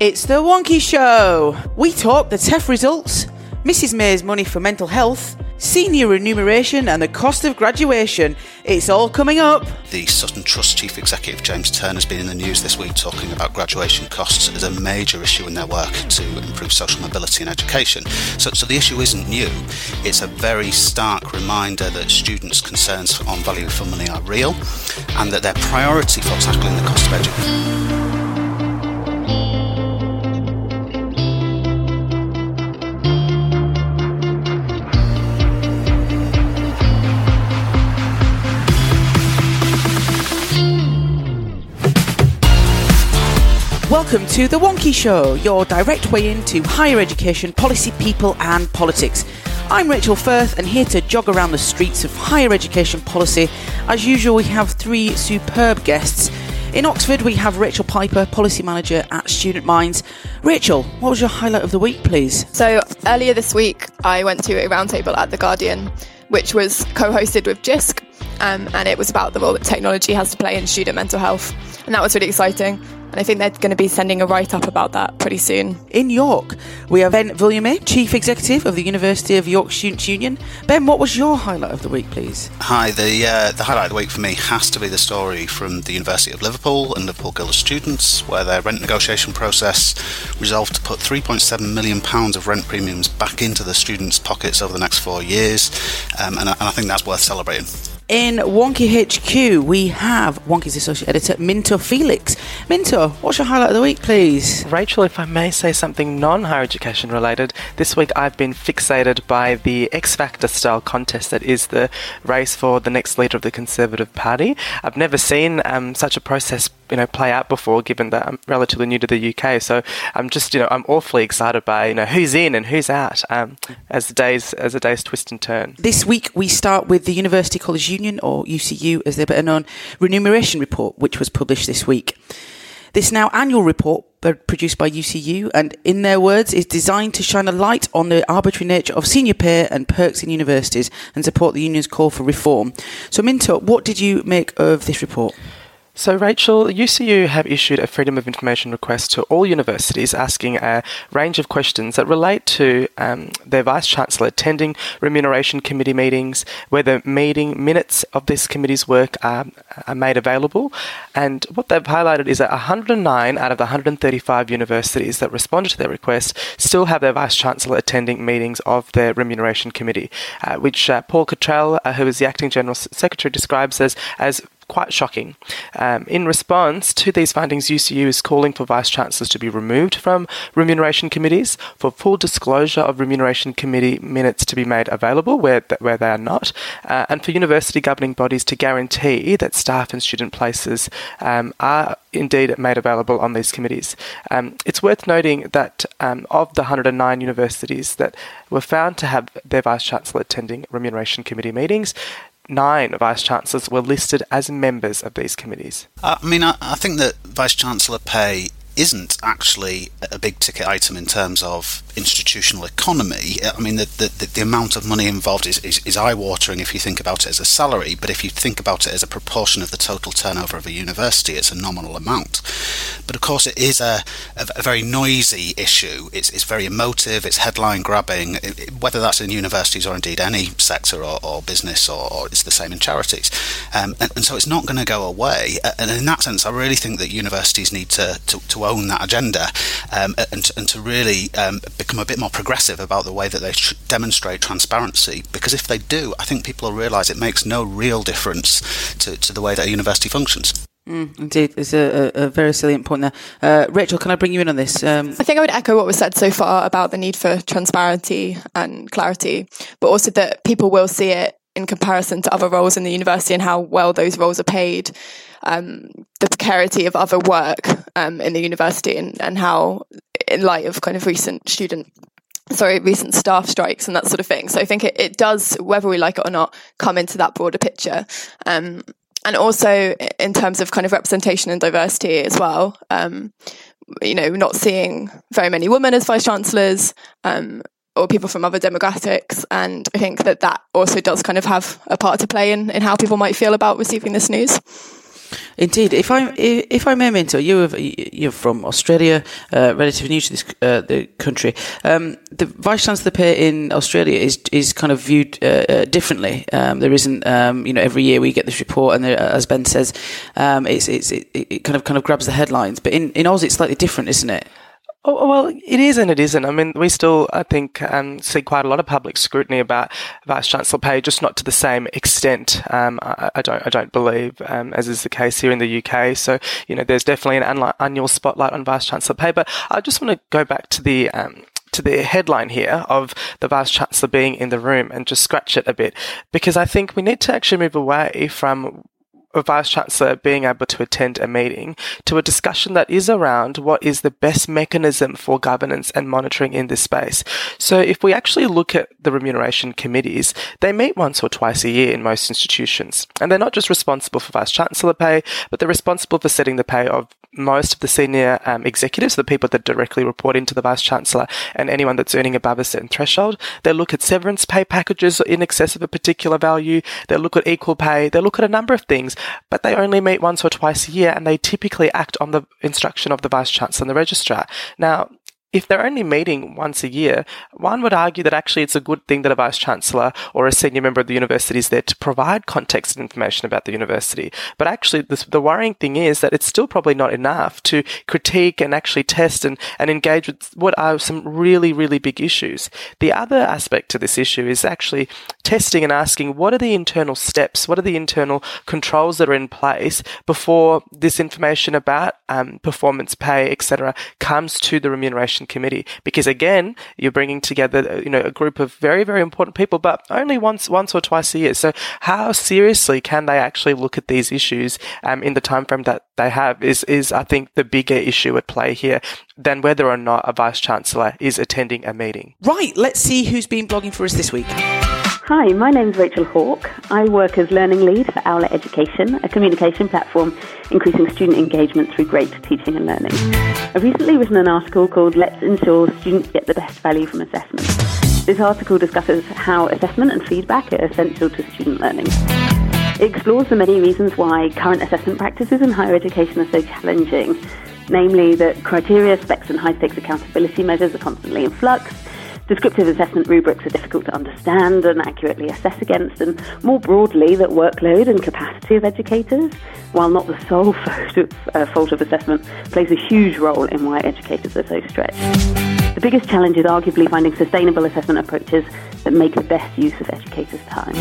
It's the Wonkhe Show. We talk the TEF results, Mrs. May's money for mental health, senior remuneration, and the cost of graduation. It's all coming up. The Sutton Trust Chief Executive James Turner has been in the news this week talking about graduation costs as a major issue in their work to improve social mobility and education. So, so the issue isn't new. It's a very stark reminder that students' concerns on value for money are real and that their priority for tackling the cost of education. Welcome to The Wonkhe Show, your direct way into higher education, policy, people, and politics. I'm Rachel Firth, and here to jog around the streets of higher education policy. As usual, we have three superb guests. In Oxford, we have Rachel Piper, Policy Manager at Student Minds. Rachel, what was your highlight of the week, please? So earlier this week, I went to a roundtable at The Guardian, which was co hosted with JISC, um, and it was about the role that technology has to play in student mental health. And that was really exciting. And I think they're going to be sending a write up about that pretty soon. In York, we have Ben Vulliamy, Chief Executive of the University of York Students' Union. Ben, what was your highlight of the week, please? Hi, the uh, the highlight of the week for me has to be the story from the University of Liverpool and Liverpool Guild of Students, where their rent negotiation process resolved to put 3.7 million pounds of rent premiums back into the students' pockets over the next four years, um, and, I, and I think that's worth celebrating. In Wonkhe HQ, we have Wonkhe's Associate Editor, Minto Felix. Minto, what's your highlight of the week, please? Rachel, if I may say something non higher education related, this week I've been fixated by the X Factor style contest that is the race for the next leader of the Conservative Party. I've never seen um, such a process you know play out before given that I'm relatively new to the UK so I'm just you know I'm awfully excited by you know who's in and who's out um, as the days as the days twist and turn This week, we start with the University College Union, or UCU as they're better known, remuneration report, which was published this week. This now annual report, uh, produced by UCU, and in their words, is designed to shine a light on the arbitrary nature of senior pay and perks in universities and support the union's call for reform. So, Minto, what did you make of this report? So, Rachel, UCU have issued a Freedom of Information request to all universities asking a range of questions that relate to um, their Vice Chancellor attending remuneration committee meetings, whether meeting minutes of this committee's work are, are made available. And what they've highlighted is that 109 out of the 135 universities that responded to their request still have their Vice Chancellor attending meetings of their remuneration committee, uh, which uh, Paul Cottrell, uh, who is the Acting General Secretary, describes as, as quite shocking. Um, in response to these findings, UCU is calling for vice chancellors to be removed from remuneration committees, for full disclosure of remuneration committee minutes to be made available where, th- where they are not, uh, and for university governing bodies to guarantee that staff and student places um, are indeed made available on these committees. Um, it's worth noting that um, of the 109 universities that were found to have their vice chancellor attending remuneration committee meetings, nine vice chancellors were listed as members of these committees. Uh, I mean, I, I think that Vice Chancellor pay isn't actually a big ticket item in terms of institutional economy. I mean, the, the, the amount of money involved is, is, is eye watering if you think about it as a salary, but if you think about it as a proportion of the total turnover of a university, it's a nominal amount. But of course, it is a, a, a very noisy issue. It's, it's very emotive, it's headline grabbing, it, whether that's in universities or indeed any sector or, or business, or, or it's the same in charities. Um, and, and so it's not going to go away. And in that sense, I really think that universities need to, to, to own that agenda um, and, to- and to really um, become a bit more progressive about the way that they tr- demonstrate transparency. Because if they do, I think people will realise it makes no real difference to, to the way that a university functions. Mm, indeed, there's a, a, a very salient point there. Uh, Rachel, can I bring you in on this? Um, I think I would echo what was said so far about the need for transparency and clarity, but also that people will see it in comparison to other roles in the university and how well those roles are paid, um, the precarity of other work um, in the university, and, and how, in light of kind of recent student sorry, recent staff strikes and that sort of thing. So I think it, it does, whether we like it or not, come into that broader picture. Um, and also in terms of kind of representation and diversity as well. Um, you know, not seeing very many women as vice chancellors, um, or people from other demographics. And I think that that also does kind of have a part to play in, in how people might feel about receiving this news. Indeed, if I if I may, Minto, you you're from Australia, uh, relatively new to this uh, the country. Um, the vice chancellor pay in Australia is is kind of viewed uh, uh differently. Um, there isn't, um, you know, every year we get this report, and there, as Ben says, um, it's it's it, it, kind of kind of grabs the headlines. But in in Oz, it's slightly different, isn't it? Oh, well, it is and it isn't. I mean, we still, I think, um, see quite a lot of public scrutiny about Vice Chancellor pay, just not to the same extent. Um, I, I, don't, I don't believe, um, as is the case here in the UK. So, you know, there's definitely an annual spotlight on Vice Chancellor pay. But I just want to go back to the um, to the headline here of the Vice Chancellor being in the room and just scratch it a bit because I think we need to actually move away from vice chancellor being able to attend a meeting to a discussion that is around what is the best mechanism for governance and monitoring in this space. So if we actually look at the remuneration committees, they meet once or twice a year in most institutions. And they're not just responsible for vice chancellor pay, but they're responsible for setting the pay of most of the senior um, executives, the people that directly report into the vice chancellor, and anyone that's earning above a certain threshold. They look at severance pay packages in excess of a particular value. They look at equal pay. They look at a number of things, but they only meet once or twice a year, and they typically act on the instruction of the vice chancellor and the registrar. Now, if they're only meeting once a year, one would argue that actually it's a good thing that a vice chancellor or a senior member of the university is there to provide context and information about the university. But actually, the worrying thing is that it's still probably not enough to critique and actually test and, and engage with what are some really, really big issues. The other aspect to this issue is actually testing and asking what are the internal steps, what are the internal controls that are in place before this information about um, performance pay, etc., comes to the remuneration committee. Because again you're bringing together uh, you know a group of very very important people but only once once or twice a year. So how seriously can they actually look at these issues um, in the time frame that they have is is I think the bigger issue at play here than whether or not a vice chancellor is attending a meeting. Right let's see who's been blogging for us this week Hi, my name is Rachel Hawke. I work as learning lead for Owlet Education, a communication platform increasing student engagement through great teaching and learning. I've recently written an article called Let's Ensure Students Get the Best Value from Assessment. This article discusses how assessment and feedback are essential to student learning. It explores the many reasons why current assessment practices in higher education are so challenging, namely that criteria, specs, and high stakes accountability measures are constantly in flux Descriptive assessment rubrics are difficult to understand and accurately assess against, and more broadly, that workload and capacity of educators, while not the sole fault of, uh, fault of assessment, plays a huge role in why educators are so stretched. The biggest challenge is arguably finding sustainable assessment approaches that make the best use of educators' time.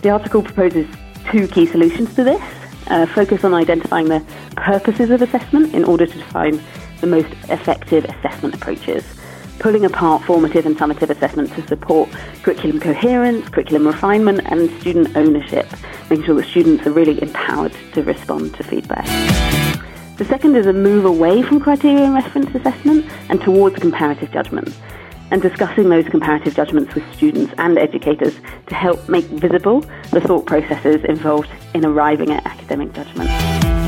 The article proposes two key solutions to this. Uh, focus on identifying the purposes of assessment in order to define the most effective assessment approaches pulling apart formative and summative assessment to support curriculum coherence, curriculum refinement, and student ownership, making sure that students are really empowered to respond to feedback. The second is a move away from criteria and reference assessment and towards comparative judgment, and discussing those comparative judgments with students and educators to help make visible the thought processes involved in arriving at academic judgment.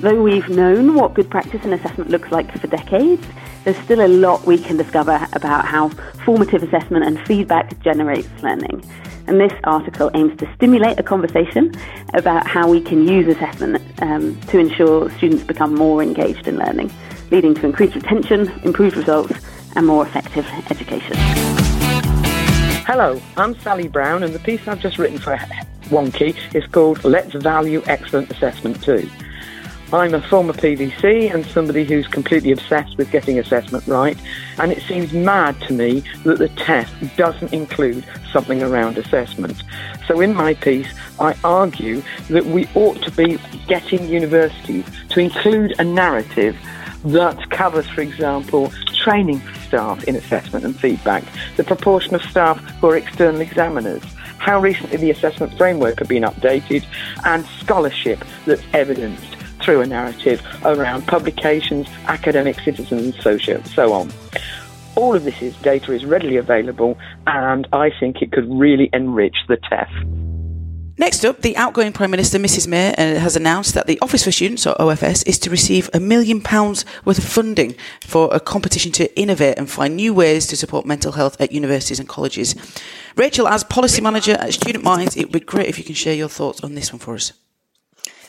Though we've known what good practice and assessment looks like for decades, there's still a lot we can discover about how formative assessment and feedback generates learning. And this article aims to stimulate a conversation about how we can use assessment um, to ensure students become more engaged in learning, leading to increased retention, improved results, and more effective education. Hello, I'm Sally Brown, and the piece I've just written for Wonkhe is called Let's Value Excellent Assessment Too. I'm a former PVC and somebody who's completely obsessed with getting assessment right, and it seems mad to me that the test doesn't include something around assessment. So in my piece, I argue that we ought to be getting universities to include a narrative that covers, for example, training staff in assessment and feedback, the proportion of staff who are external examiners, how recently the assessment framework had been updated, and scholarship that's evidenced through a narrative around publications, academic citizens, and so on. All of this is data is readily available, and I think it could really enrich the TEF. Next up, the outgoing Prime Minister, Mrs May, uh, has announced that the Office for Students, or OFS, is to receive a million pounds worth of funding for a competition to innovate and find new ways to support mental health at universities and colleges. Rachel, as Policy Manager at Student Minds, it would be great if you can share your thoughts on this one for us.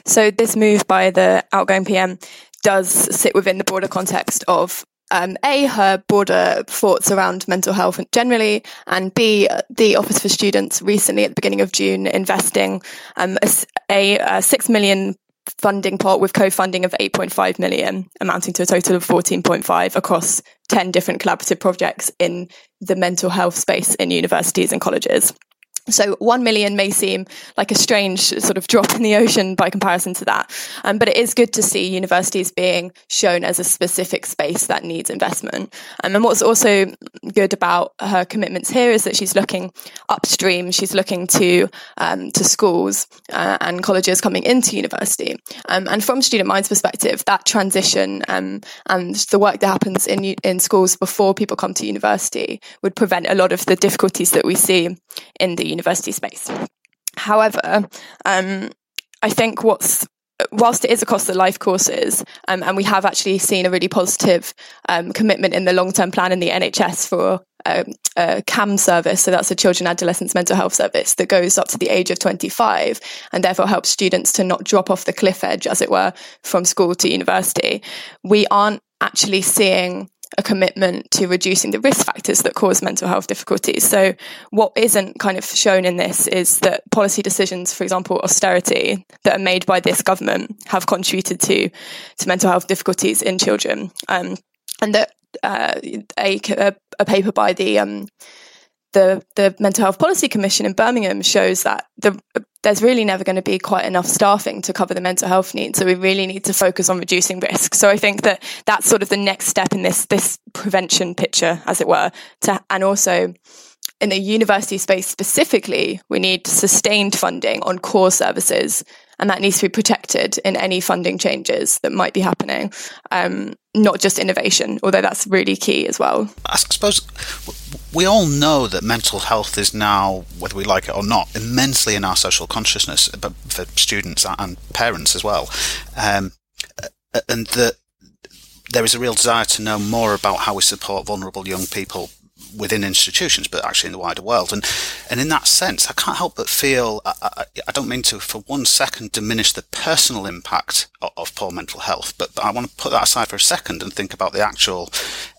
So, this move by the outgoing PM does sit within the broader context of um, A, her broader thoughts around mental health generally, and B, the Office for Students recently at the beginning of June investing um, a, a, six million funding pot with co-funding of 8.5 million, amounting to a total of 14.5 across 10 different collaborative projects in the mental health space in universities and colleges. So one million may seem like a strange sort of drop in the ocean by comparison to that, um, but it is good to see universities being shown as a specific space that needs investment. Um, and what's also good about her commitments here is that she's looking upstream. She's looking to um, to schools uh, and colleges coming into university. Um, and from Student Minds' perspective, that transition um, and the work that happens in in schools before people come to university would prevent a lot of the difficulties that we see in the university space. However, um, I think what's whilst it is across the life courses, um, and we have actually seen a really positive um, commitment in the long term plan in the NHS for um, a CAM service, so that's a children adolescents mental health service that goes up to the age of 25 and therefore helps students to not drop off the cliff edge, as it were, from school to university. We aren't actually seeing a commitment to reducing the risk factors that cause mental health difficulties. So, what isn't kind of shown in this is that policy decisions, for example, austerity, that are made by this government have contributed to to mental health difficulties in children, um, and that uh, a, a, paper by the um, the the Mental Health Policy Commission in Birmingham shows that the, there's really never going to be quite enough staffing to cover the mental health needs. So we really need to focus on reducing risk. So I think that that's sort of the next step in this this prevention picture, as it were. To, and also in the university space specifically, we need sustained funding on core services and that needs to be protected in any funding changes that might be happening, um, not just innovation, although that's really key as well. I suppose we all know that mental health is now, whether we like it or not, immensely in our social consciousness, but for students and parents as well, um, and that there is a real desire to know more about how we support vulnerable young people within institutions, but actually in the wider world. And and in that sense, I can't help but feel I, I, I don't mean to for one second diminish the personal impact of, of poor mental health, but, but I want to put that aside for a second and think about the actual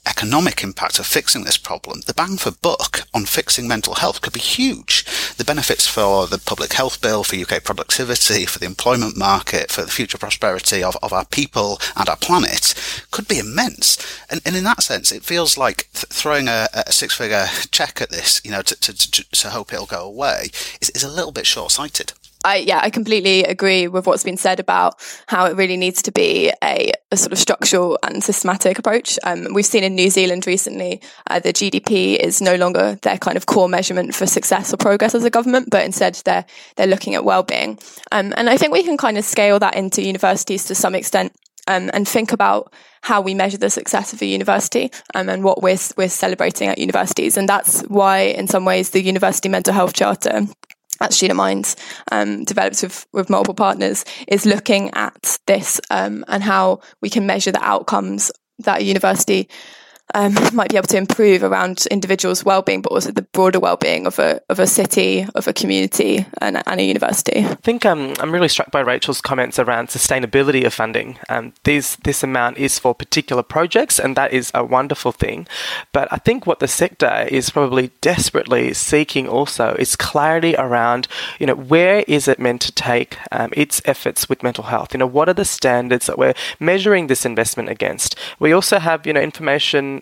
economic impact of fixing this problem, the bang for buck on fixing mental health could be huge. The benefits for the public health bill, for UK productivity, for the employment market, for the future prosperity of, of our people and our planet could be immense. And, and in that sense, it feels like th- throwing a, a six figure check at this, you know, to, to, to, to hope it'll go away is, is a little bit short sighted. I yeah, I completely agree with what's been said about how it really needs to be a, a sort of structural and systematic approach. Um, we've seen in New Zealand recently uh, the GDP is no longer their kind of core measurement for success or progress as a government, but instead they're they're looking at well-being. Um, and I think we can kind of scale that into universities to some extent. Um, and think about how we measure the success of a university um, and what we're, we're celebrating at universities. And that's why, in some ways, the University Mental Health Charter at Student Minds, um, developed with, with multiple partners, is looking at this um, and how we can measure the outcomes that a university um, might be able to improve around individuals' well-being, but also the broader well-being of a of a city, of a community, and, and a university. I think um, I'm really struck by Rachel's comments around sustainability of funding. Um, this this amount is for particular projects, and that is a wonderful thing. But I think what the sector is probably desperately seeking also is clarity around, you know, where is it meant to take um, its efforts with mental health? You know, what are the standards that we're measuring this investment against? We also have, you know, information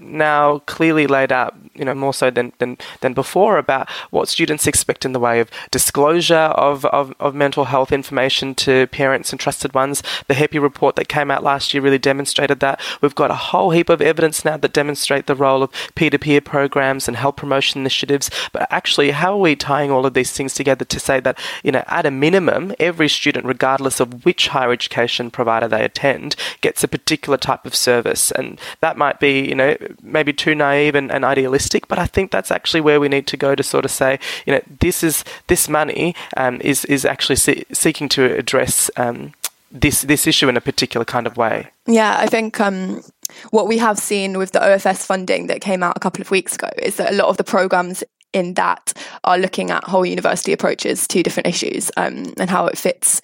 now clearly laid out you know, more so than, than, than before about what students expect in the way of disclosure of, of, of mental health information to parents and trusted ones. The HEPI report that came out last year really demonstrated that. We've got a whole heap of evidence now that demonstrate the role of peer to peer programs and health promotion initiatives. But actually, how are we tying all of these things together to say that, you know, at a minimum, every student, regardless of which higher education provider they attend, gets a particular type of service? And that might be, you know, maybe too naive and, and idealistic, but I think that's actually where we need to go to sort of say, you know, this is this money um, is is actually see- seeking to address um, this this issue in a particular kind of way. Yeah, I think um, what we have seen with the OFS funding that came out a couple of weeks ago is that a lot of the programs in that are looking at whole university approaches to different issues um, and how it fits.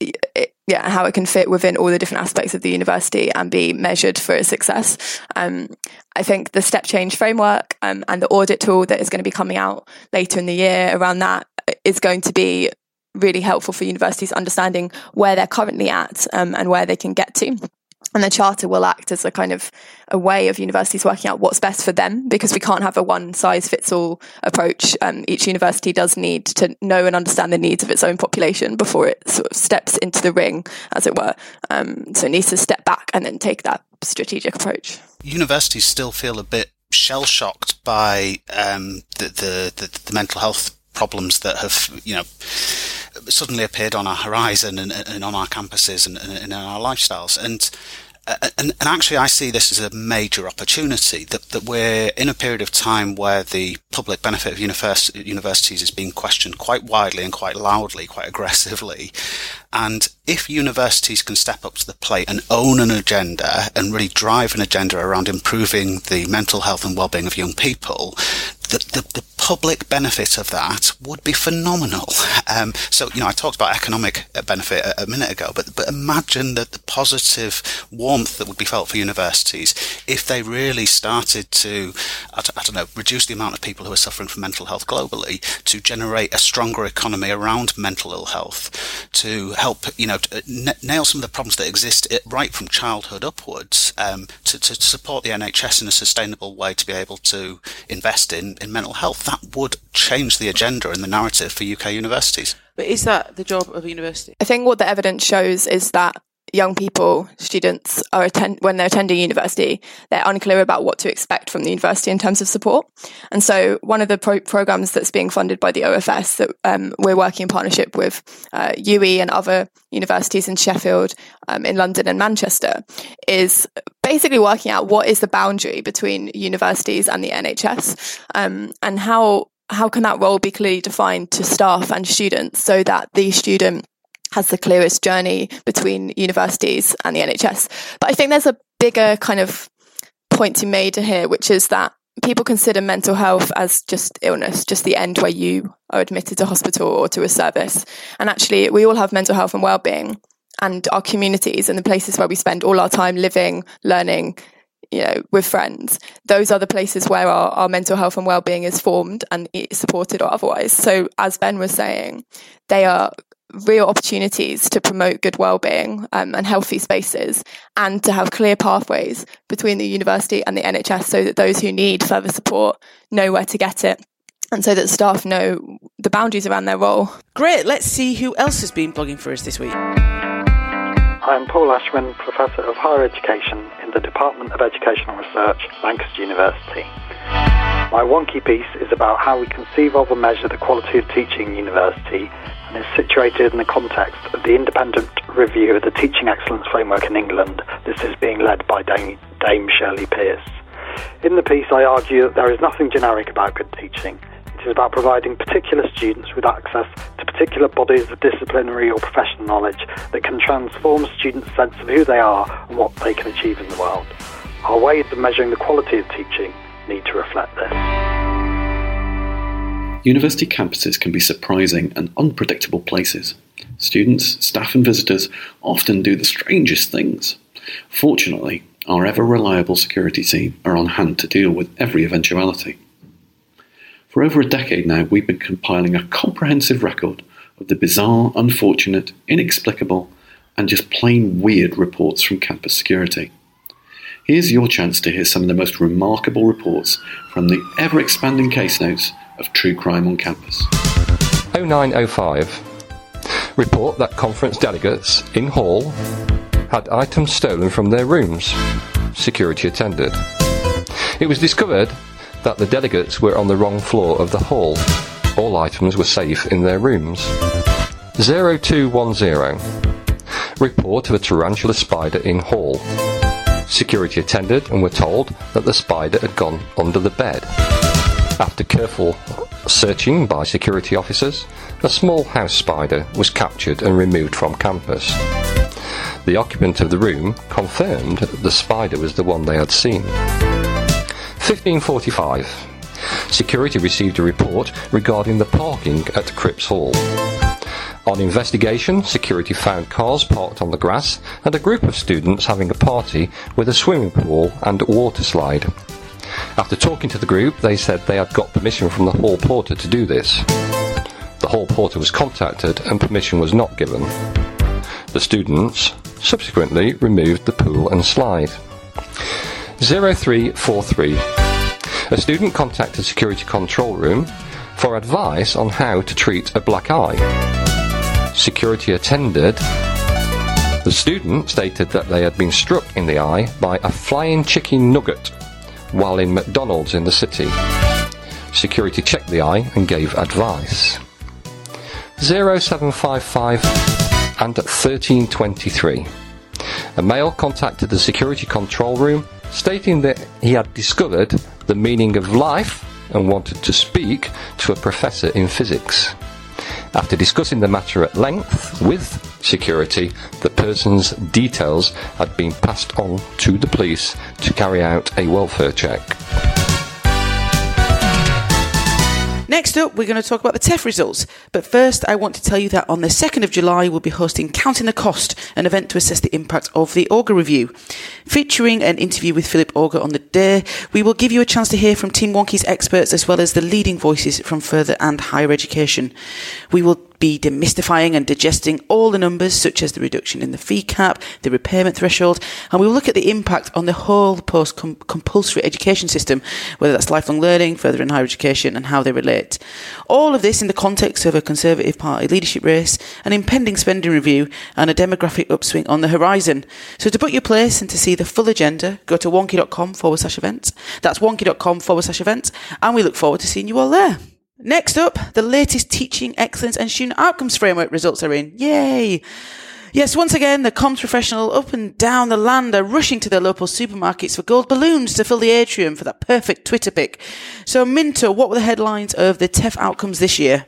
It, yeah, how it can fit within all the different aspects of the university and be measured for success. Um, I think the step change framework um, and the audit tool that is going to be coming out later in the year around that is going to be really helpful for universities understanding where they're currently at um, and where they can get to. And the charter will act as a kind of a way of universities working out what's best for them because we can't have a one size fits all approach. Um, each university does need to know and understand the needs of its own population before it sort of steps into the ring, as it were. Um, so it needs to step back and then take that strategic approach. Universities still feel a bit shell shocked by um, the, the, the, the mental health problems that have, you know, suddenly appeared on our horizon and, and on our campuses and, and, in our lifestyles. And, and, and actually, I see this as a major opportunity that, that we're in a period of time where the public benefit of universities is being questioned quite widely and quite loudly, quite aggressively. And if universities can step up to the plate and own an agenda and really drive an agenda around improving the mental health and well-being of young people, the, the, the, public benefit of that would be phenomenal. Um, so, you know, I talked about economic benefit a, a, minute ago, but, but imagine that the positive warmth that would be felt for universities if they really started to, I, don't know, reduce the amount of people who are suffering from mental health globally, to generate a stronger economy around mental ill health, to help, you know, n- nail some of the problems that exist right from childhood upwards, um, to, to support the NHS in a sustainable way to be able to invest in in mental health, that would change the agenda and the narrative for UK universities. But is that the job of a university? I think what the evidence shows is that young people, students are attend when they're attending university, they're unclear about what to expect from the university in terms of support. And so, one of the pro- programs that's being funded by the OFS that um, we're working in partnership with uh, UWE and other universities in Sheffield, um, in London, and Manchester is basically working out what is the boundary between universities and the NHS, um, and how how can that role be clearly defined to staff and students so that the student has the clearest journey between universities and the NHS. But I think there's a bigger kind of point to be made here, which is that people consider mental health as just illness, just the end where you are admitted to hospital or to a service. And actually, we all have mental health and well-being, and our communities and the places where we spend all our time living, learning, you know, with friends. Those are the places where our, our mental health and well-being is formed and supported or otherwise. So, as Ben was saying, they are real opportunities to promote good well-being um, and healthy spaces and to have clear pathways between the university and the NHS so that those who need further support know where to get it and so that staff know the boundaries around their role. Great, let's see who else has been blogging for us this week. I'm Paul Ashwin, Professor of Higher Education in the Department of Educational Research, Lancaster University. My Wonkhe piece is about how we conceive of and measure the quality of teaching in university and is situated in the context of the independent review of the Teaching Excellence Framework in England. This is being led by Dame, Dame Shirley Pearce. In the piece, I argue that there is nothing generic about good teaching. Is about providing particular students with access to particular bodies of disciplinary or professional knowledge that can transform students' sense of who they are and what they can achieve in the world. Our ways of measuring the quality of teaching need to reflect this. University campuses can be surprising and unpredictable places. Students, staff, and visitors often do the strangest things. Fortunately, our ever reliable security team are on hand to deal with every eventuality. For over a decade now, we've been compiling a comprehensive record of the bizarre, unfortunate, inexplicable, and just plain weird reports from campus security. Here's your chance to hear some of the most remarkable reports from the ever expanding case notes of true crime on campus. 0905 report that conference delegates in hall had items stolen from their rooms. Security attended. It was discovered that the delegates were on the wrong floor of the hall. All items were safe in their rooms. 0210 report of a tarantula spider in hall. Security attended and were told that the spider had gone under the bed. After careful searching by security officers, a small house spider was captured and removed from campus. The occupant of the room confirmed the spider was the one they had seen. 1545. Security received a report regarding the parking at Cripps Hall. On investigation, security found cars parked on the grass and a group of students having a party with a swimming pool and water slide. After talking to the group, they said they had got permission from the hall porter to do this. The hall porter was contacted and permission was not given. The students subsequently removed the pool and slide. 0343. A student contacted security control room for advice on how to treat a black eye. Security attended. The student stated that they had been struck in the eye by a flying chicken nugget while in McDonald's in the city. Security checked the eye and gave advice. 0755 and 1323. A male contacted the security control room stating that he had discovered the meaning of life and wanted to speak to a professor in physics. After discussing the matter at length with security, the person's details had been passed on to the police to carry out a welfare check. Next up, we're going to talk about the TEF results. But first, I want to tell you that on the 2nd of July, we'll be hosting Counting the Cost, an event to assess the impact of the Augar Review. Featuring an interview with Philip Augar on the day, we will give you a chance to hear from Team Wonkhe's experts as well as the leading voices from further and higher education. We will be demystifying and digesting all the numbers, such as the reduction in the fee cap, the repayment threshold, and we will look at the impact on the whole post compulsory education system, whether that's lifelong learning, further and higher education, and how they relate. All of this in the context of a Conservative Party leadership race, an impending spending review, and a demographic upswing on the horizon. So to book your place and to see the full agenda, go to wonkhe.com forward slash events. That's wonkhe.com forward slash events, and we look forward to seeing you all there. Next up, the latest teaching excellence and student outcomes framework results are in. Yay! Yes, once again, the comms professional up and down the land are rushing to their local supermarkets for gold balloons to fill the atrium for that perfect Twitter pic. So, Minto, what were the headlines of the TEF outcomes this year?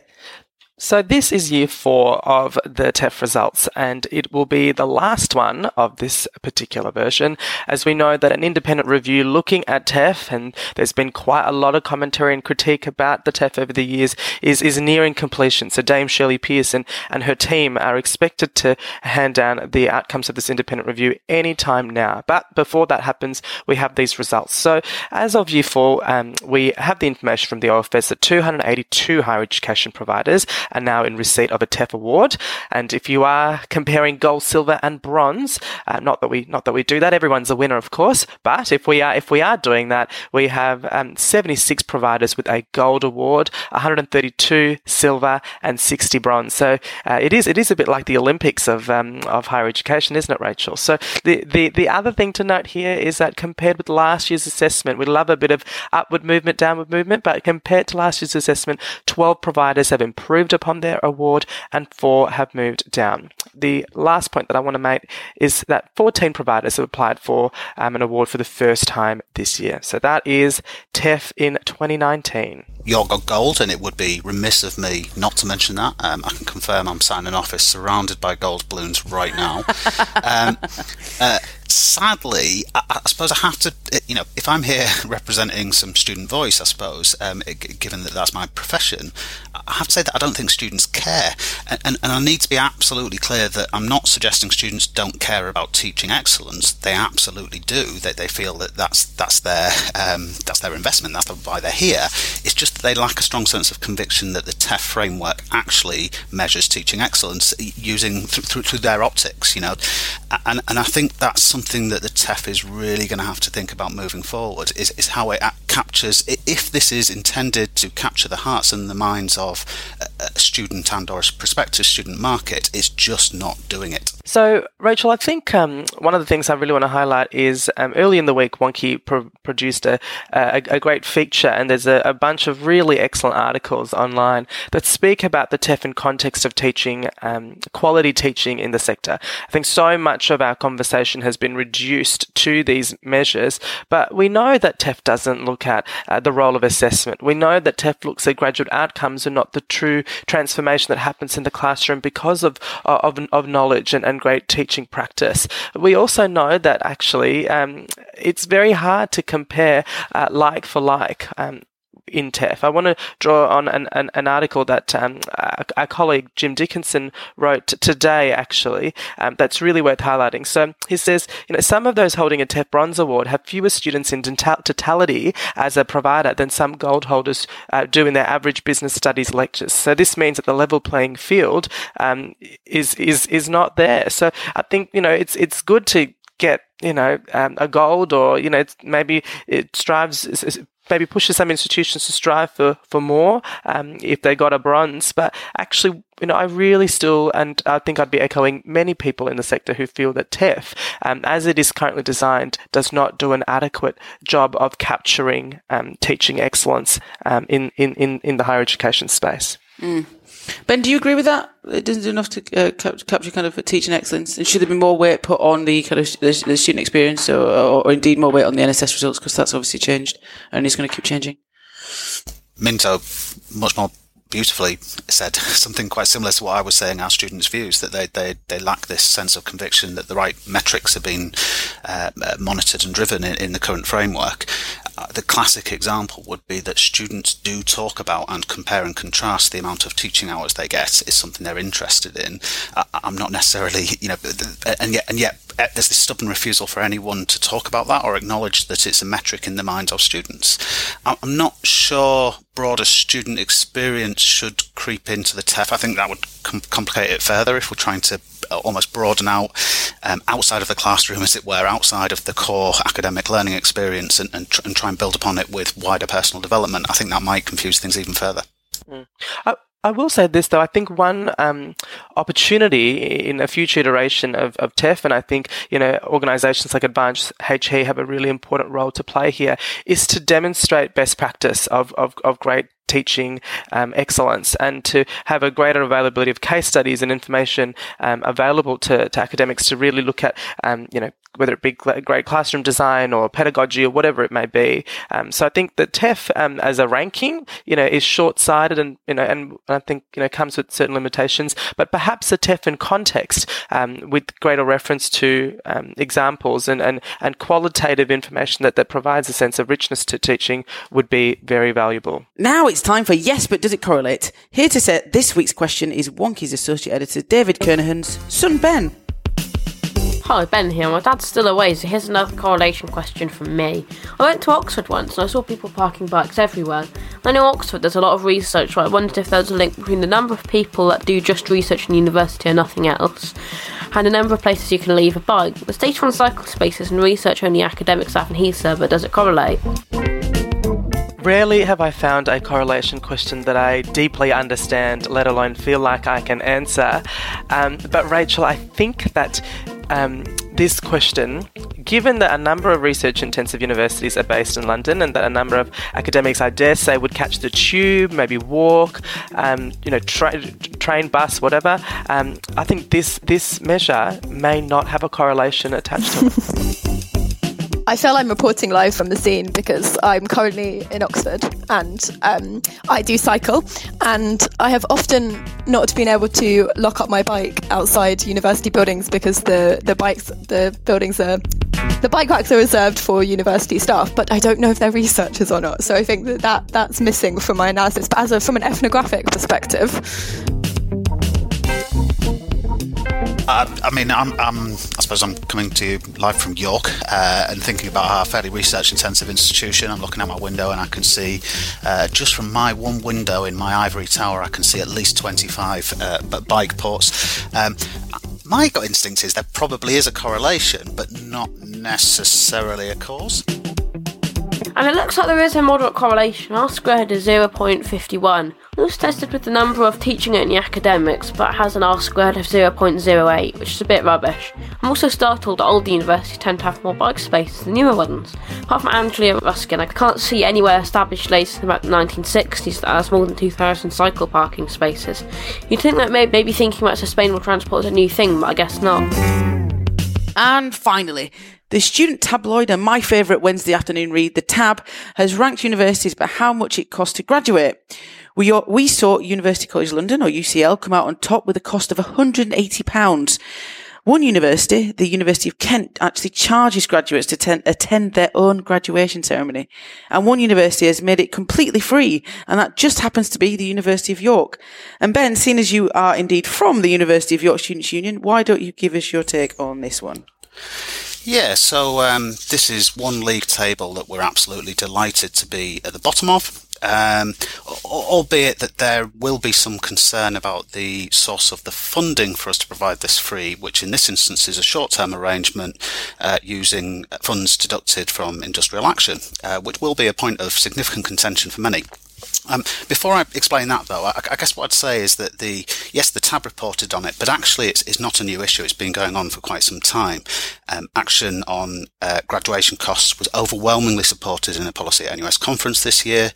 So this is year four of the TEF results, and it will be the last one of this particular version, as we know that an independent review looking at TEF, and there's been quite a lot of commentary and critique about the TEF over the years, is, is nearing completion. So Dame Shirley Pearson and her team are expected to hand down the outcomes of this independent review anytime now. But before that happens, we have these results. So as of year four, um, we have the information from the OFS that 282 higher education providers are now in receipt of a TEF award. And if you are comparing gold, silver, and bronze, uh, not that we not that we do that, everyone's a winner, of course. But if we are if we are doing that, we have um, 76 providers with a gold award, 132 silver, and 60 bronze. So uh, it is it is a bit like the Olympics of um, of higher education, isn't it, Rachel? So the, the the other thing to note here is that compared with last year's assessment, we love a bit of upward movement, downward movement, but compared to last year's assessment, 12 providers have improved upon their award and four have moved down. The last point that I want to make is that 14 providers have applied for um, an award for the first time this year. So that is TEF in 2019 York got gold, and it would be remiss of me not to mention that. Um, I can confirm I'm signing office surrounded by gold balloons right now. um, uh, sadly, I, I, suppose I have to, you know, if I'm here representing some student voice, I suppose, um, given that that's my profession, I have to say that I don't think students care. And, and, and, I need to be absolutely clear that I'm not suggesting students don't care about teaching excellence. They absolutely do. They, they feel that that's, that's, their, um, that's their investment, that's why they're here. It's just that they lack a strong sense of conviction that the TEF framework actually measures teaching excellence using through, through, through their optics, you know. And, and I think that's something that the TEF is really going to have to think about moving forward is, is how it captures, if this is intended to capture the hearts and the minds of a student and or a prospective student market, it's just not doing it. So, Rachel, I think um, one of the things I really want to highlight is um, early in the week, Wonkhe pro- produced a, a, a, great feature, and there's a, a, bunch of really excellent articles online that speak about the TEF in context of teaching, um, quality teaching in the sector. I think so much of our conversation has been reduced to these measures, but we know that TEF doesn't look at uh, the role of assessment. We know that TEF looks at graduate outcomes and not the true transformation that happens in the classroom because of, of, of knowledge and, and great teaching practice. We also know that actually um, it's very hard to compare uh, like for like. Um, in TEF. I want to draw on an, an, an article that um, our, colleague Jim Dickinson wrote today, actually, um, that's really worth highlighting. So he says, you know, some of those holding a TEF Bronze Award have fewer students in totality as a provider than some gold holders uh, do in their average business studies lectures. So this means that the level playing field um, is is is not there. So I think you know it's it's good to get you know um, a gold or you know maybe it strives maybe pushes some institutions to strive for, for more um, if they got a bronze. But actually, you know, I really still, and I think I'd be echoing many people in the sector who feel that TEF, um, as it is currently designed, does not do an adequate job of capturing um, teaching excellence um, in, in, in, in the higher education space. Mm. Ben, do you agree with that? It doesn't do enough to uh, capture kind of teaching excellence, and should there be more weight put on the kind of the, the student experience, or, or, or, indeed more weight on the NSS results because that's obviously changed and it's going to keep changing. Minto, much more beautifully said something quite similar to what I was saying. Our students' views that they they, they lack this sense of conviction that the right metrics are being uh, monitored and driven in, in the current framework. Uh, the classic example would be that students do talk about and compare and contrast the amount of teaching hours they get is something they're interested in. Uh, I'm not necessarily, you know, and yet, and yet uh, there's this stubborn refusal for anyone to talk about that or acknowledge that it's a metric in the minds of students. I'm not sure broader student experience should creep into the TEF. I think that would com- complicate it further if we're trying to almost broaden out um, outside of the classroom, as it were, outside of the core academic learning experience and, and, tr- and try and build upon it with wider personal development. I think that might confuse things even further. Mm. Uh, I will say this though. I think one um, opportunity in a future iteration of, of TEF, and I think you know organisations like Advance HE have a really important role to play here, is to demonstrate best practice of, of, of great teaching um, excellence and to have a greater availability of case studies and information um, available to, to, academics to really look at, um, you know, whether it be great classroom design or pedagogy or whatever it may be. Um, so I think that TEF um, as a ranking, you know, is short-sighted and, you know, and I think, you know, comes with certain limitations, but perhaps a TEF in context um, with greater reference to examples and, and, and qualitative information that, that provides a sense of richness to teaching would be very valuable. Now it's time for Yes, but does it correlate? Here to set this week's question is Wonkhe's associate editor David Kernohan's son Ben. Hi, Ben here. My dad's still away, so here's another correlation question from me. I went to Oxford once and I saw people parking bikes everywhere. I know Oxford there's a lot of research, so I wondered if there was a link between the number of people that do just research in university and nothing else, and the number of places you can leave a bike. The data on cycle spaces and research only academic staff in HESA, but does it correlate? Rarely have I found a correlation question that I deeply understand, let alone feel like I can answer. Um, but Rachel, I think that um, this question, given that a number of research intensive universities are based in London and that a number of academics, I dare say, would catch the tube, maybe walk, um, you know, tra- train, bus, whatever, um, I think this, this measure may not have a correlation attached to it. I feel I'm reporting live from the scene because I'm currently in Oxford and um, I do cycle, and I have often not been able to lock up my bike outside university buildings because the the bikes the buildings are the bike racks are reserved for university staff, but I don't know if they're researchers or not. So I think that, that that's missing from my analysis. But as a, from an ethnographic perspective, I, I mean, I'm, I'm, i suppose I'm coming to you live from York uh, and thinking about our fairly research-intensive institution. I'm looking out my window and I can see, uh, just from my one window in my ivory tower, I can see at least 25 uh, bike ports. Um, my gut instinct is there probably is a correlation, but not necessarily a cause. And it looks like there is a moderate correlation. R squared is 0.51. It was tested with the number of teaching the academics, but has an R squared of 0.08, which is a bit rubbish. I'm also startled that older universities tend to have more bike spaces than newer ones. Apart from Anglia Ruskin, I can't see anywhere established later than about the 1960s that has more than 2,000 cycle parking spaces. You'd think that maybe thinking about sustainable transport is a new thing, but I guess not. And finally, the student tabloid and my favourite Wednesday afternoon read, The Tab, has ranked universities by how much it costs to graduate. We, we saw University College London, or UCL, come out on top with a cost of £180. One university, the University of Kent, actually charges graduates to ten, attend their own graduation ceremony. And one university has made it completely free, and that just happens to be the University of York. And Ben, seeing as you are indeed from the University of York Students' Union, why don't you give us your take on this one? Yeah, so um, this is one league table that we're absolutely delighted to be at the bottom of. Um, albeit that there will be some concern about the source of the funding for us to provide this free, which in this instance is a short-term arrangement uh, using funds deducted from industrial action, uh, which will be a point of significant contention for many. Um, before I explain that, though, I, I, guess what I'd say is that the yes, the tab reported on it, but actually it's, it's not a new issue. It's been going on for quite some time. Um, action on uh, graduation costs was overwhelmingly supported in a policy at NUS conference this year.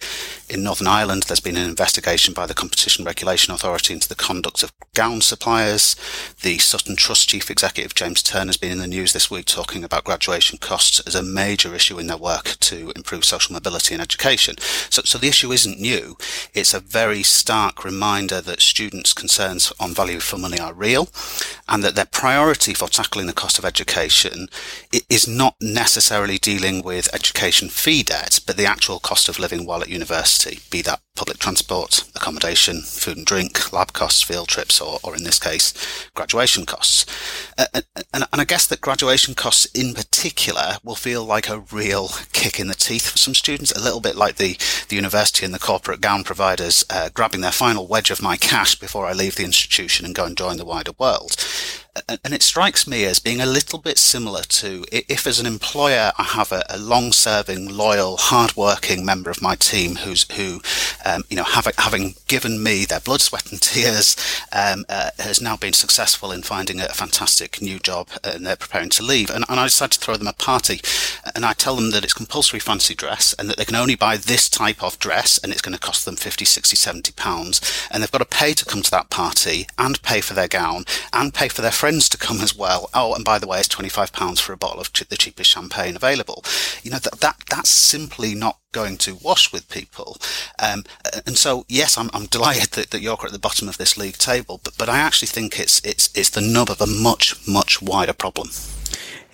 In Northern Ireland, there's been an investigation by the Competition Regulation Authority into the conduct of gown suppliers. The Sutton Trust Chief Executive James Turner has been in the news this week talking about graduation costs as a major issue in their work to improve social mobility in education. So, so the issue isn't new. It's a very stark reminder that students' concerns on value for money are real and that their priority for tackling the cost of education is not necessarily dealing with education fee debt, but the actual cost of living while at university, be that public transport, accommodation, food and drink, lab costs, field trips, or, or in this case, graduation costs. Uh, and, and, I guess that graduation costs in particular will feel like a real kick in the teeth for some students, a little bit like the, the university and the corporate gown providers uh, grabbing their final wedge of my cash before I leave the institution and go and join the wider world and it strikes me as being a little bit similar to if, as an employer, I have a, a long-serving, loyal, hard-working member of my team who's who, um, you know, having having given me their blood, sweat, and tears, um, uh, has now been successful in finding a fantastic new job, and they're preparing to leave. And, and I decide to throw them a party, and I tell them that it's compulsory fancy dress, and that they can only buy this type of dress, and it's going to cost them 50, 60, 70 pounds, and they've got to pay to come to that party, and pay for their gown, and pay for their friends to come as well. Oh, and by the way, it's twenty five pounds for a bottle of ch- the cheapest champagne available. You know that that that's simply not going to wash with people. Um, and so, yes, I'm, I'm delighted that, that York are at the bottom of this league table, but but I actually think it's it's it's the nub of a much much wider problem.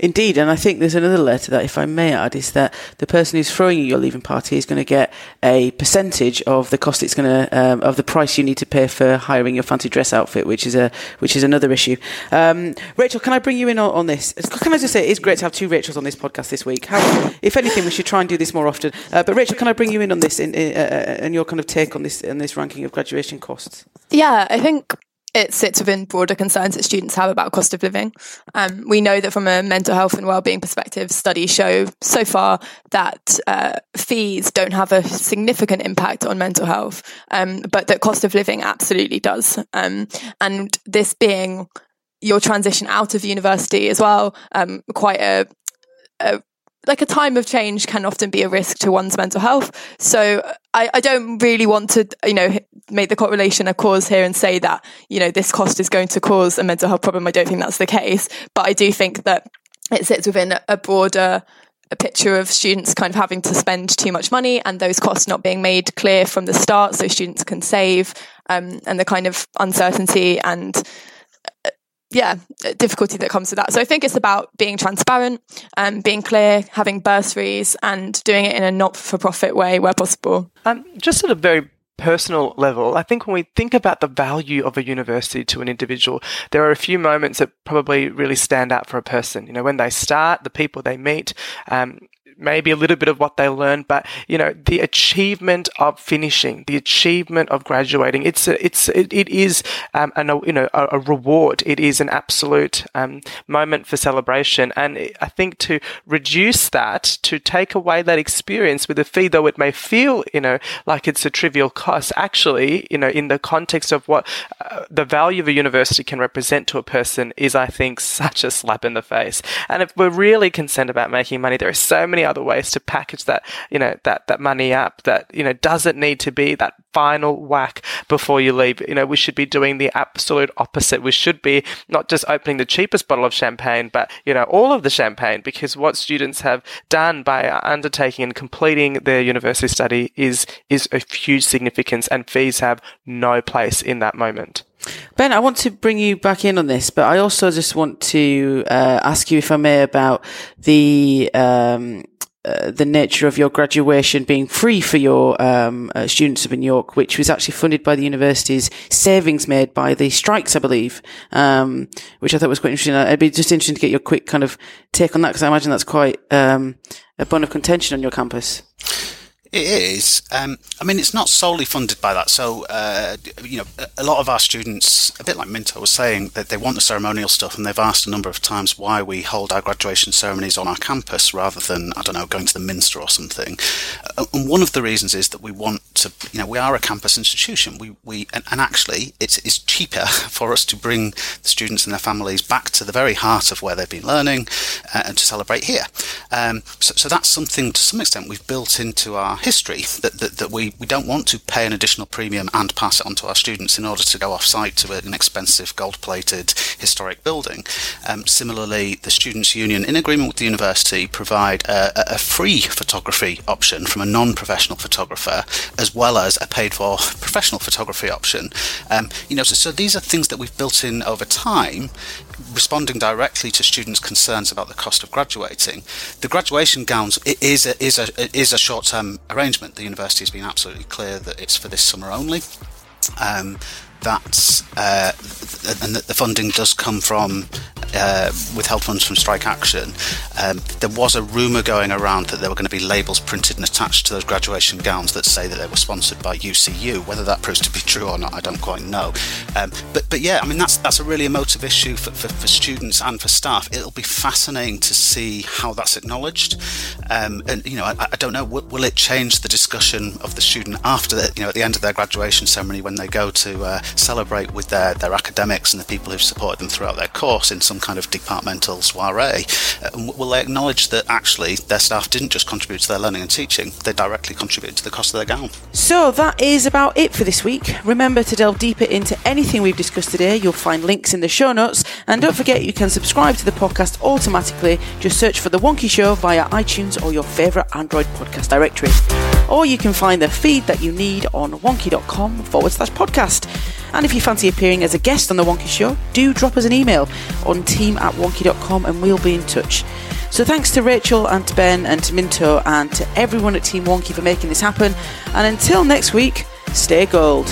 Indeed, and I think there's another letter that, if I may add, is that the person who's throwing you your leaving party is going to get a percentage of the cost it's going to um, of the price you need to pay for hiring your fancy dress outfit, which is a which is another issue. Um, Rachel, can I bring you in on, on, this? Can I just say it is great to have two Rachels on this podcast this week. How, if anything, we should try and do this more often. Uh, but Rachel, can I bring you in on this uh, uh and your kind of take on this on this ranking of graduation costs? Yeah, I think it sits within broader concerns that students have about cost of living. Um, we know that from a mental health and wellbeing perspective, studies show so far that uh, fees don't have a significant impact on mental health, um, but that cost of living absolutely does. Um, and this being your transition out of university as well, um, quite a, a like a time of change can often be a risk to one's mental health. So I, I, don't really want to, you know, make the correlation a cause here and say that, you know, this cost is going to cause a mental health problem. I don't think that's the case, but I do think that it sits within a broader a picture of students kind of having to spend too much money and those costs not being made clear from the start so students can save um, and the kind of uncertainty and yeah, difficulty that comes with that. So I think it's about being transparent, um, being clear, having bursaries, and doing it in a not-for-profit way where possible. Um, just at a very personal level, I think when we think about the value of a university to an individual, there are a few moments that probably really stand out for a person. You know, when they start, the people they meet, um, maybe a little bit of what they learned, but you know, the achievement of finishing, the achievement of graduating, it's a, it's it, it is um, an, you know a, a, reward. It is an absolute um, moment for celebration, and I think to reduce that, to take away that experience with a fee, though it may feel you know like it's a trivial cost, actually, you know, in the context of what uh, the value of a university can represent to a person, is I think such a slap in the face. And if we're really concerned about making money, there are so many other ways to package that, you know, that, that money up that, you know, doesn't need to be that final whack before you leave. You know, we should be doing the absolute opposite. We should be not just opening the cheapest bottle of champagne, but, you know, all of the champagne because what students have done by undertaking and completing their university study is, is of huge significance and fees have no place in that moment. Ben, I want to bring you back in on this, but I also just want to uh, ask you, if I may, about the um, uh, the nature of your graduation being free for your um, uh, students up in York, which was actually funded by the university's savings made by the strikes, I believe, um, which I thought was quite interesting. I'd be just interested to get your quick kind of take on that because I imagine that's quite um, a bone of contention on your campus. It is. Um, I mean, it's not solely funded by that. So, uh, you know, a lot of our students, a bit like Minto was saying, that they want the ceremonial stuff, and they've asked a number of times why we hold our graduation ceremonies on our campus rather than, I don't know, going to the Minster or something. Uh, and one of the reasons is that we want to, you know, we are a campus institution. We, we, and, and actually, it's, it's cheaper for us to bring the students and their families back to the very heart of where they've been learning uh, and to celebrate here. Um, so, so that's something to some extent we've built into our history that, that, that, we, we don't want to pay an additional premium and pass it on to our students in order to go off site to an expensive gold plated historic building. Um, similarly, the Students' Union, in agreement with the university, provide a, a free photography option from a non professional photographer as well as a paid for professional photography option. Um, you know, so, so these are things that we've built in over time responding directly to students' concerns about the cost of graduating. The graduation gowns is a, is a, is a short-term arrangement. The university has been absolutely clear that it's for this summer only. Um, that uh, and that the funding does come from uh, withheld funds from strike action. Um, there was a rumour going around that there were going to be labels printed and attached to those graduation gowns that say that they were sponsored by UCU. Whether that proves to be true or not, I don't quite know. Um, but but yeah, I mean that's that's a really emotive issue for, for, for, students and for staff. It'll be fascinating to see how that's acknowledged. Um, and you know, I, I don't know, will, will, it change the discussion of the student after you know at the end of their graduation ceremony when they go to uh, celebrate with their, their academics and the people who've supported them throughout their course in some kind of departmental soiree. Uh, will they acknowledge that actually their staff didn't just contribute to their learning and teaching, they directly contributed to the cost of their gown? So that is about it for this week. Remember to delve deeper into anything we've discussed today. You'll find links in the show notes. And don't forget you can subscribe to the podcast automatically. Just search for The Wonkhe Show via iTunes or your favourite Android podcast directory. Or you can find the feed that you need on wonkhe.com forward slash podcast. And if you fancy appearing as a guest on The Wonkhe Show, do drop us an email on team at wonkhe.com and we'll be in touch. So thanks to Rachel and to Ben and to Minto and to everyone at Team Wonkhe for making this happen. And until next week, stay gold.